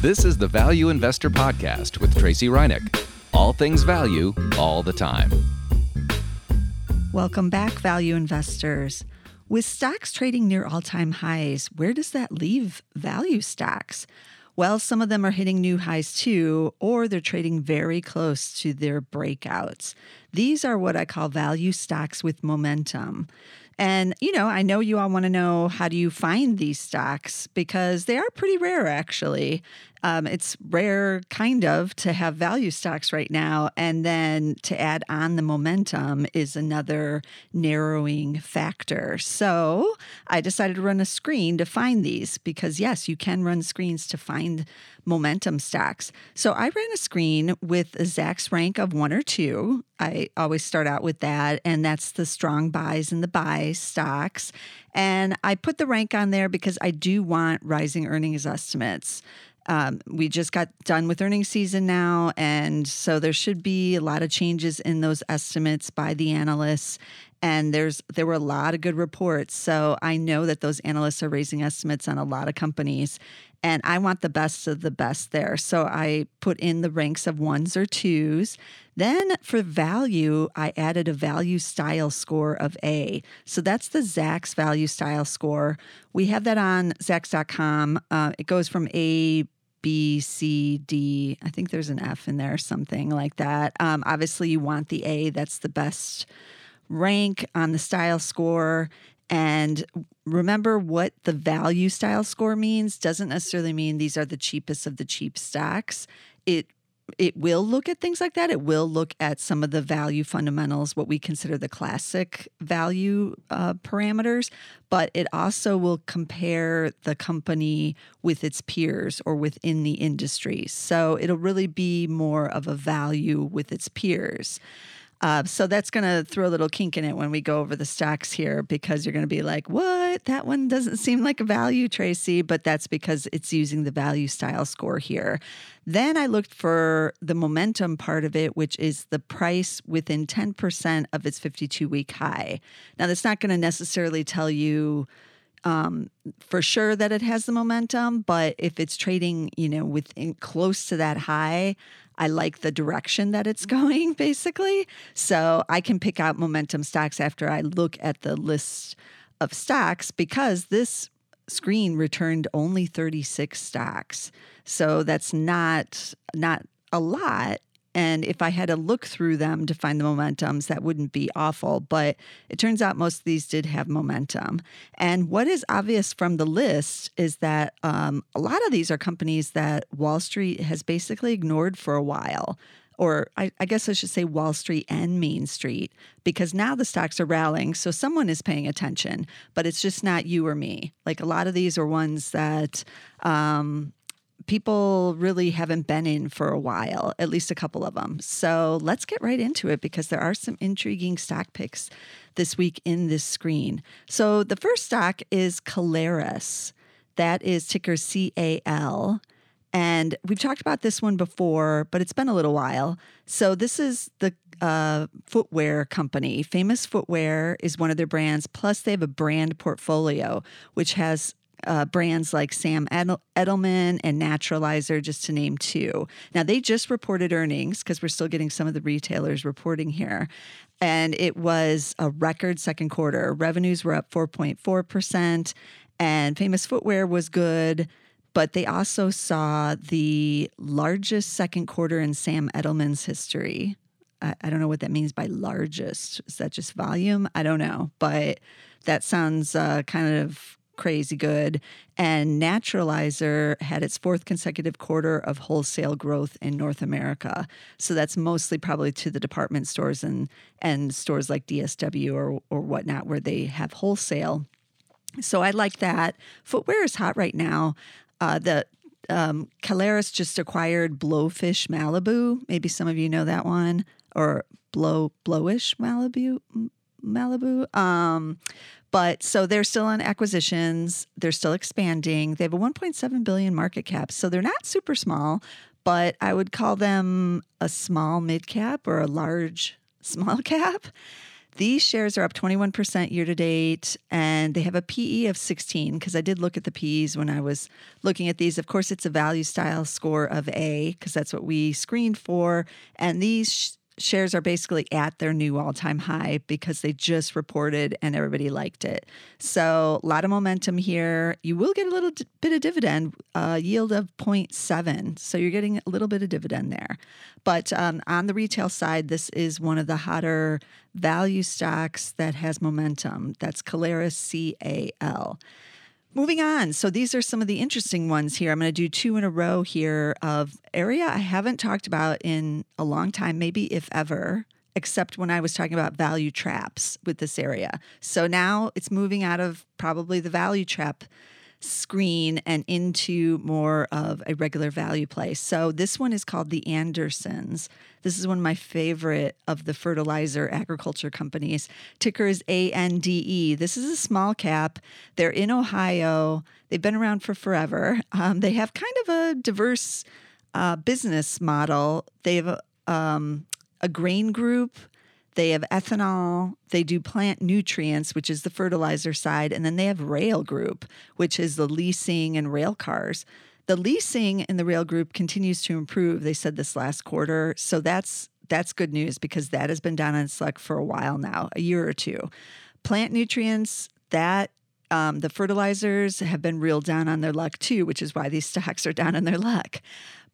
This is the Value Investor Podcast with Tracey Ryniec. All things value, all the time. Welcome back, value investors. With stocks trading near all time highs, where does that leave value stocks? Well, some of them are hitting new highs too, or they're trading very close to their breakouts. These are what I call value stocks with momentum. And, you know, I know you all want to know how do you find these stocks because they are pretty rare, actually. Um, it's rare, kind of, to have value stocks right now. And then to add on the momentum is another narrowing factor. So I decided to run a screen to find these because, yes, you can run screens to find momentum stocks. So I ran a screen with a Zacks rank of one or two. I always start out with that, and that's the strong buys and the buy stocks. And I put the rank on there because I do want rising earnings estimates. Um, we just got done with earnings season now, and so there should be a lot of changes in those estimates by the analysts. And there's there were a lot of good reports, so I know that those analysts are raising estimates on a lot of companies, and I want the best of the best there. So I put in the ranks of ones or twos. Then for value, I added a value style score of A. So that's the Zacks value style score. We have that on Zacks.com. Uh, it goes from A, B, C, D. I think there's an F in there, or something like that. Um, obviously, you want the A. That's the best rank on the style score. And remember what the value style score means doesn't necessarily mean these are the cheapest of the cheap stocks. It it will look at things like that. It will look at some of the value fundamentals, what we consider the classic value uh, parameters, but it also will compare the company with its peers or within the industry. So it'll really be more of a value with its peers. Uh, so that's going to throw a little kink in it when we go over the stocks here because you're going to be like, what? That one doesn't seem like a value, Tracey, but that's because it's using the value style score here. Then I looked for the momentum part of it, which is the price within 10% of its 52 week high. Now, that's not going to necessarily tell you um, for sure that it has the momentum, but if it's trading, you know, within close to that high, I like the direction that it's mm-hmm. going, basically. So I can pick out momentum stocks after I look at the list of stocks because this screen returned only 36 stocks. So that's not not a lot and if I had to look through them to find the momentums, that wouldn't be awful. But it turns out most of these did have momentum. And what is obvious from the list is that um, a lot of these are companies that Wall Street has basically ignored for a while or I, I, guess I should say Wall Street and Main Street, because now the stocks are rallying. So someone is paying attention, but it's just not you or me. Like a lot of these are ones that um, people really haven't been in for a while, at least a couple of them. So let's get right into it because there are some intriguing stock picks this week in this screen. So the first stock is Caleres. That is ticker C A L. And we've talked about this one before, but it's been a little while. So this is the uh, footwear company. Famous Footwear is one of their brands. Plus, they have a brand portfolio, which has uh, brands like Sam Edelman and Naturalizer, just to name two. Now, they just reported earnings because we're still getting some of the retailers reporting here. And it was a record second quarter. Revenues were up 4.4%, and Famous Footwear was good. But they also saw the largest second quarter in Sam Edelman's history. I, I don't know what that means by largest. Is that just volume? I don't know. But that sounds uh, kind of crazy good. And Naturalizer had its fourth consecutive quarter of wholesale growth in North America. So that's mostly probably to the department stores and, and stores like DSW or, or whatnot, where they have wholesale. So I like that. Footwear is hot right now. Uh, the um, just acquired Blowfish Malibu. Maybe some of you know that one, or Blow Blowish Malibu. Malibu. Um, but so they're still on acquisitions. They're still expanding. They have a 1.7 billion market cap, so they're not super small, but I would call them a small mid cap or a large small cap. These shares are up 21% year to date, and they have a PE of 16 because I did look at the PEs when I was looking at these. Of course, it's a value style score of A because that's what we screened for. And these shares are basically at their new all time high because they just reported and everybody liked it. So, a lot of momentum here. You will get a little d- bit of dividend, uh, yield of 0.7. So, you're getting a little bit of dividend there. But um, on the retail side, this is one of the hotter value stocks that has momentum. That's Caleres CAL. Moving on. So these are some of the interesting ones here. I'm going to do two in a row here of area I haven't talked about in a long time, maybe if ever, except when I was talking about value traps with this area. So now it's moving out of probably the value trap screen and into more of a regular value play. So this one is called the Andersons. This is one of my favorite of the fertilizer agriculture companies. Ticker is ANDE. This is a small cap. They're in Ohio. They've been around for forever. Um, they have kind of a diverse uh, business model. They have um, a grain group they have ethanol, they do plant nutrients, which is the fertilizer side, and then they have Rail Group, which is the leasing and rail cars. The leasing in the Rail Group continues to improve. They said this last quarter, so that's that's good news because that has been down on luck for a while now, a year or two. Plant nutrients, that um, the fertilizers have been real down on their luck too, which is why these stocks are down on their luck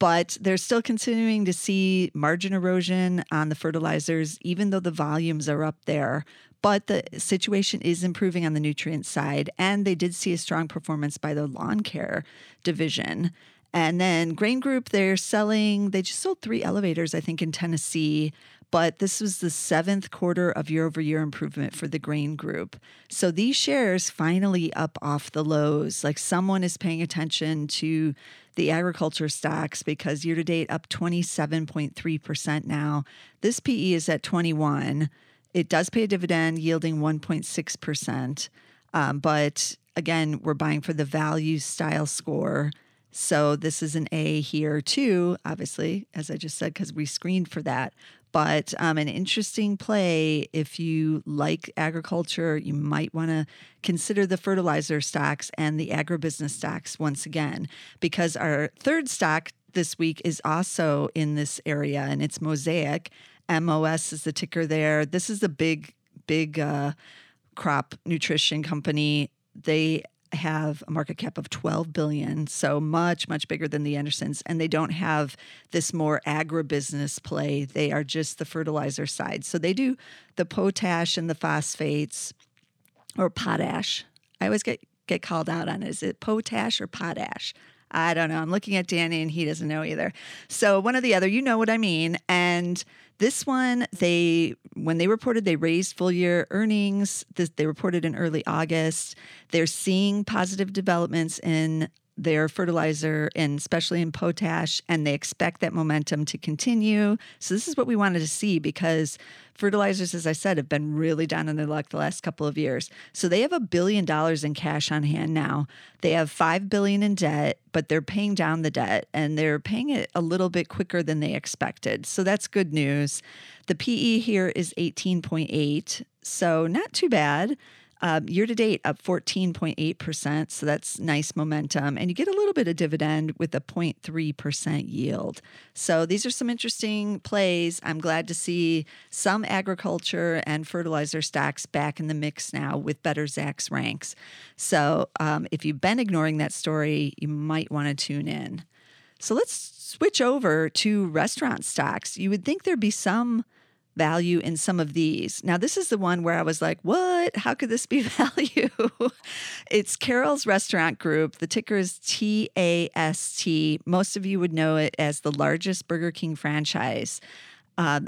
but they're still continuing to see margin erosion on the fertilizers, even though the volumes are up there. But the situation is improving on the nutrient side, and they did see a strong performance by the lawn care division. And then Grain Group, they're selling, they just sold three elevators, I think, in Tennessee but this was the seventh quarter of year over year improvement for the grain group. So these shares finally up off the lows. Like someone is paying attention to the agriculture stocks because year to date up 27.3% now. This PE is at 21. It does pay a dividend yielding 1.6%. Um, but again, we're buying for the value style score. So this is an A here too, obviously, as I just said, because we screened for that but um, an interesting play if you like agriculture you might want to consider the fertilizer stocks and the agribusiness stocks once again because our third stock this week is also in this area and it's mosaic. Mos is the ticker there. This is a big big uh, crop nutrition company. They have a market cap of 12 billion so much much bigger than the andersons and they don't have this more agribusiness play they are just the fertilizer side so they do the potash and the phosphates or potash i always get get called out on it. is it potash or potash I don't know. I'm looking at Danny and he doesn't know either. So one or the other, you know what I mean. And this one, they when they reported they raised full year earnings. This, they reported in early August. They're seeing positive developments in their fertilizer and especially in potash, and they expect that momentum to continue. So, this is what we wanted to see because fertilizers, as I said, have been really down in their luck the last couple of years. So, they have a billion dollars in cash on hand now. They have five billion in debt, but they're paying down the debt and they're paying it a little bit quicker than they expected. So, that's good news. The PE here is 18.8, so not too bad. Uh, year to date, up 14.8%. So that's nice momentum. And you get a little bit of dividend with a 0.3% yield. So these are some interesting plays. I'm glad to see some agriculture and fertilizer stocks back in the mix now with better Zacks ranks. So um, if you've been ignoring that story, you might want to tune in. So let's switch over to restaurant stocks. You would think there'd be some value in some of these. Now, this is the one where I was like, what? How could this be value? it's Carrols Restaurant Group. The ticker is TAST. Most of you would know it as the largest Burger King franchise. Uh,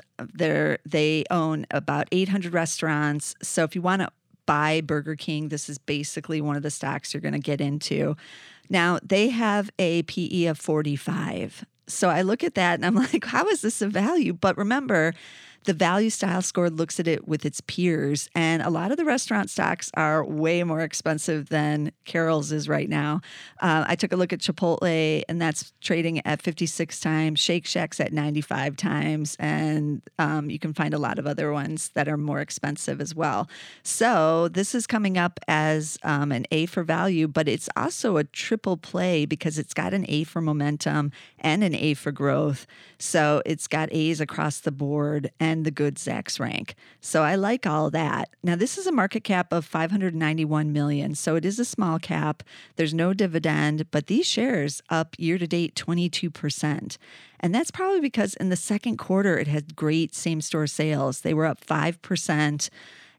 they own about 800 restaurants. So if you want to buy Burger King, this is basically one of the stocks you're going to get into. Now, they have a PE of 45. So I look at that and I'm like, how is this a value? But remember, The value style score looks at it with its peers, and a lot of the restaurant stocks are way more expensive than Carrols is right now. Uh, I took a look at Chipotle, and that's trading at 56 times, Shake Shack's at 95 times, and um, you can find a lot of other ones that are more expensive as well. So this is coming up as um, an A for value, but it's also a triple play because it's got an A for momentum and an A for growth. So it's got A's across the board and the good Zacks rank. So I like all that. Now this is a market cap of 591 million, so it is a small cap. There's no dividend, but these shares up year to date 22%. And that's probably because in the second quarter it had great same store sales. They were up 5%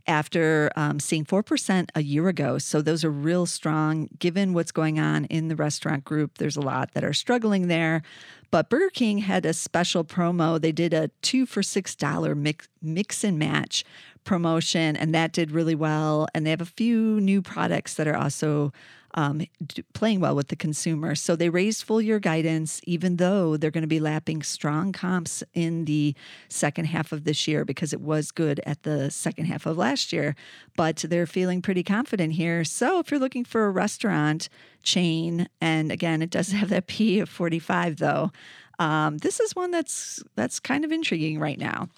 after um, seeing 4% a year ago. So those are real strong given what's going on in the restaurant group. There's a lot that are struggling there. But Burger King had a special promo. They did a two for $6 mix, mix and match promotion, and that did really well. And they have a few new products that are also um, playing well with the consumer. So they raised full year guidance, even though they're going to be lapping strong comps in the second half of this year because it was good at the second half of last year. But they're feeling pretty confident here. So if you're looking for a restaurant chain, and again, it does have that P of 45 though. Um, this is one that's that's kind of intriguing right now.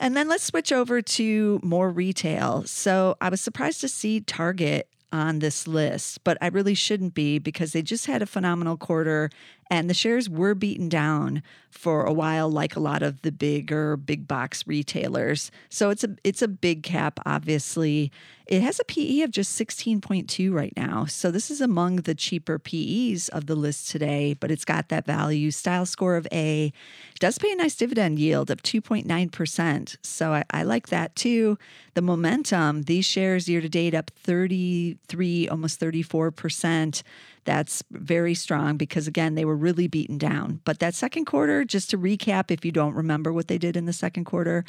And then let's switch over to more retail. So I was surprised to see Target on this list, but I really shouldn't be because they just had a phenomenal quarter and the shares were beaten down for a while like a lot of the bigger big box retailers. So it's a it's a big cap obviously. It has a PE of just 16.2 right now. So this is among the cheaper PEs of the list today, but it's got that value style score of A. It does pay a nice dividend yield of 2.9%. So I, I like that too. The momentum, these shares year to date up 33, almost 34%. That's very strong because, again, they were really beaten down. But that second quarter, just to recap, if you don't remember what they did in the second quarter,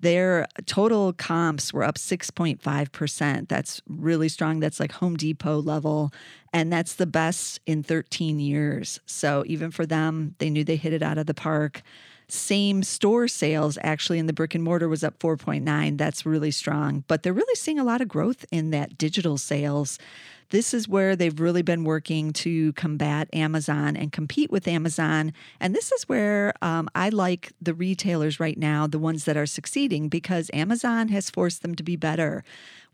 their total comps were up 6.5%. That's really strong. That's like Home Depot level. And that's the best in 13 years. So even for them, they knew they hit it out of the park. Same store sales actually in the brick and mortar was up 4.9. That's really strong. But they're really seeing a lot of growth in that digital sales. This is where they've really been working to combat Amazon and compete with Amazon. And this is where um, I like the retailers right now, the ones that are succeeding, because Amazon has forced them to be better.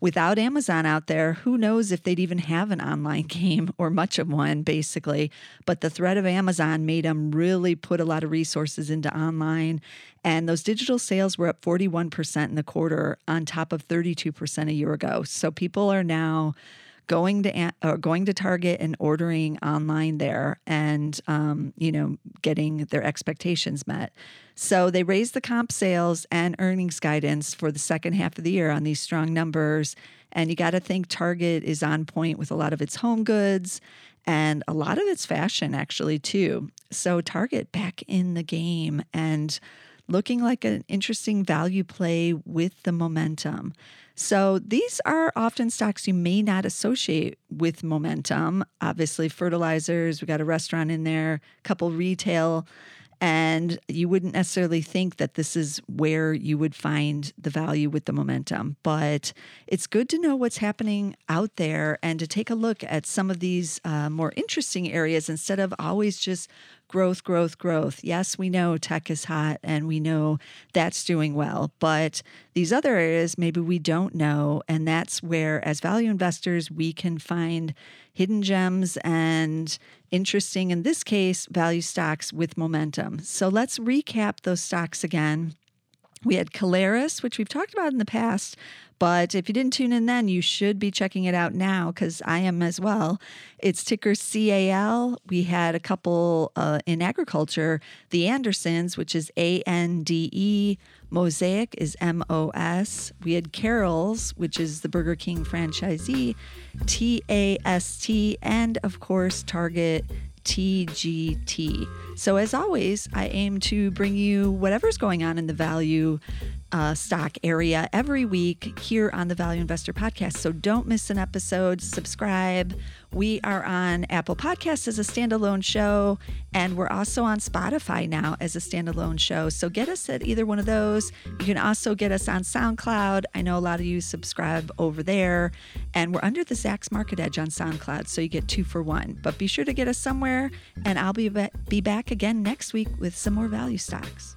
Without Amazon out there, who knows if they'd even have an online game or much of one, basically. But the threat of Amazon made them really put a lot of resources into online. And those digital sales were up 41% in the quarter on top of 32% a year ago. So people are now going to or going to Target and ordering online there, and um, you know getting their expectations met. So they raised the comp sales and earnings guidance for the second half of the year on these strong numbers. And you got to think Target is on point with a lot of its home goods and a lot of its fashion actually too. So Target back in the game and looking like an interesting value play with the momentum. So these are often stocks you may not associate with momentum. Obviously, fertilizers, we got a restaurant in there, a couple retail, and you wouldn't necessarily think that this is where you would find the value with the momentum. But it's good to know what's happening out there and to take a look at some of these uh, more interesting areas instead of always just growth, growth, growth. Yes, we know tech is hot and we know that's doing well, but these other areas maybe we don't know. And that's where, as value investors, we can find hidden gems and interesting, in this case, value stocks with momentum. So let's recap those stocks again. We had Caleres, which we've talked about in the past, but if you didn't tune in then, you should be checking it out now because I am as well. It's ticker CAL. We had a couple uh, in agriculture, the Andersons, which is A N D E. Mosaic is M O S. We had Carrols, which is the Burger King franchisee, T A S T. And of course, Target TGT. So, as always, I aim to bring you whatever's going on in the value uh, stock area every week here on the Value Investor Podcast. So don't miss an episode. Subscribe. We are on Apple Podcasts as a standalone show, and we're also on Spotify now as a standalone show. So get us at either one of those. You can also get us on SoundCloud. I know a lot of you subscribe over there, and we're under the Zacks Market Edge on SoundCloud, so you get two for one. But be sure to get us somewhere, and I'll be, be back again next week with some more value stocks.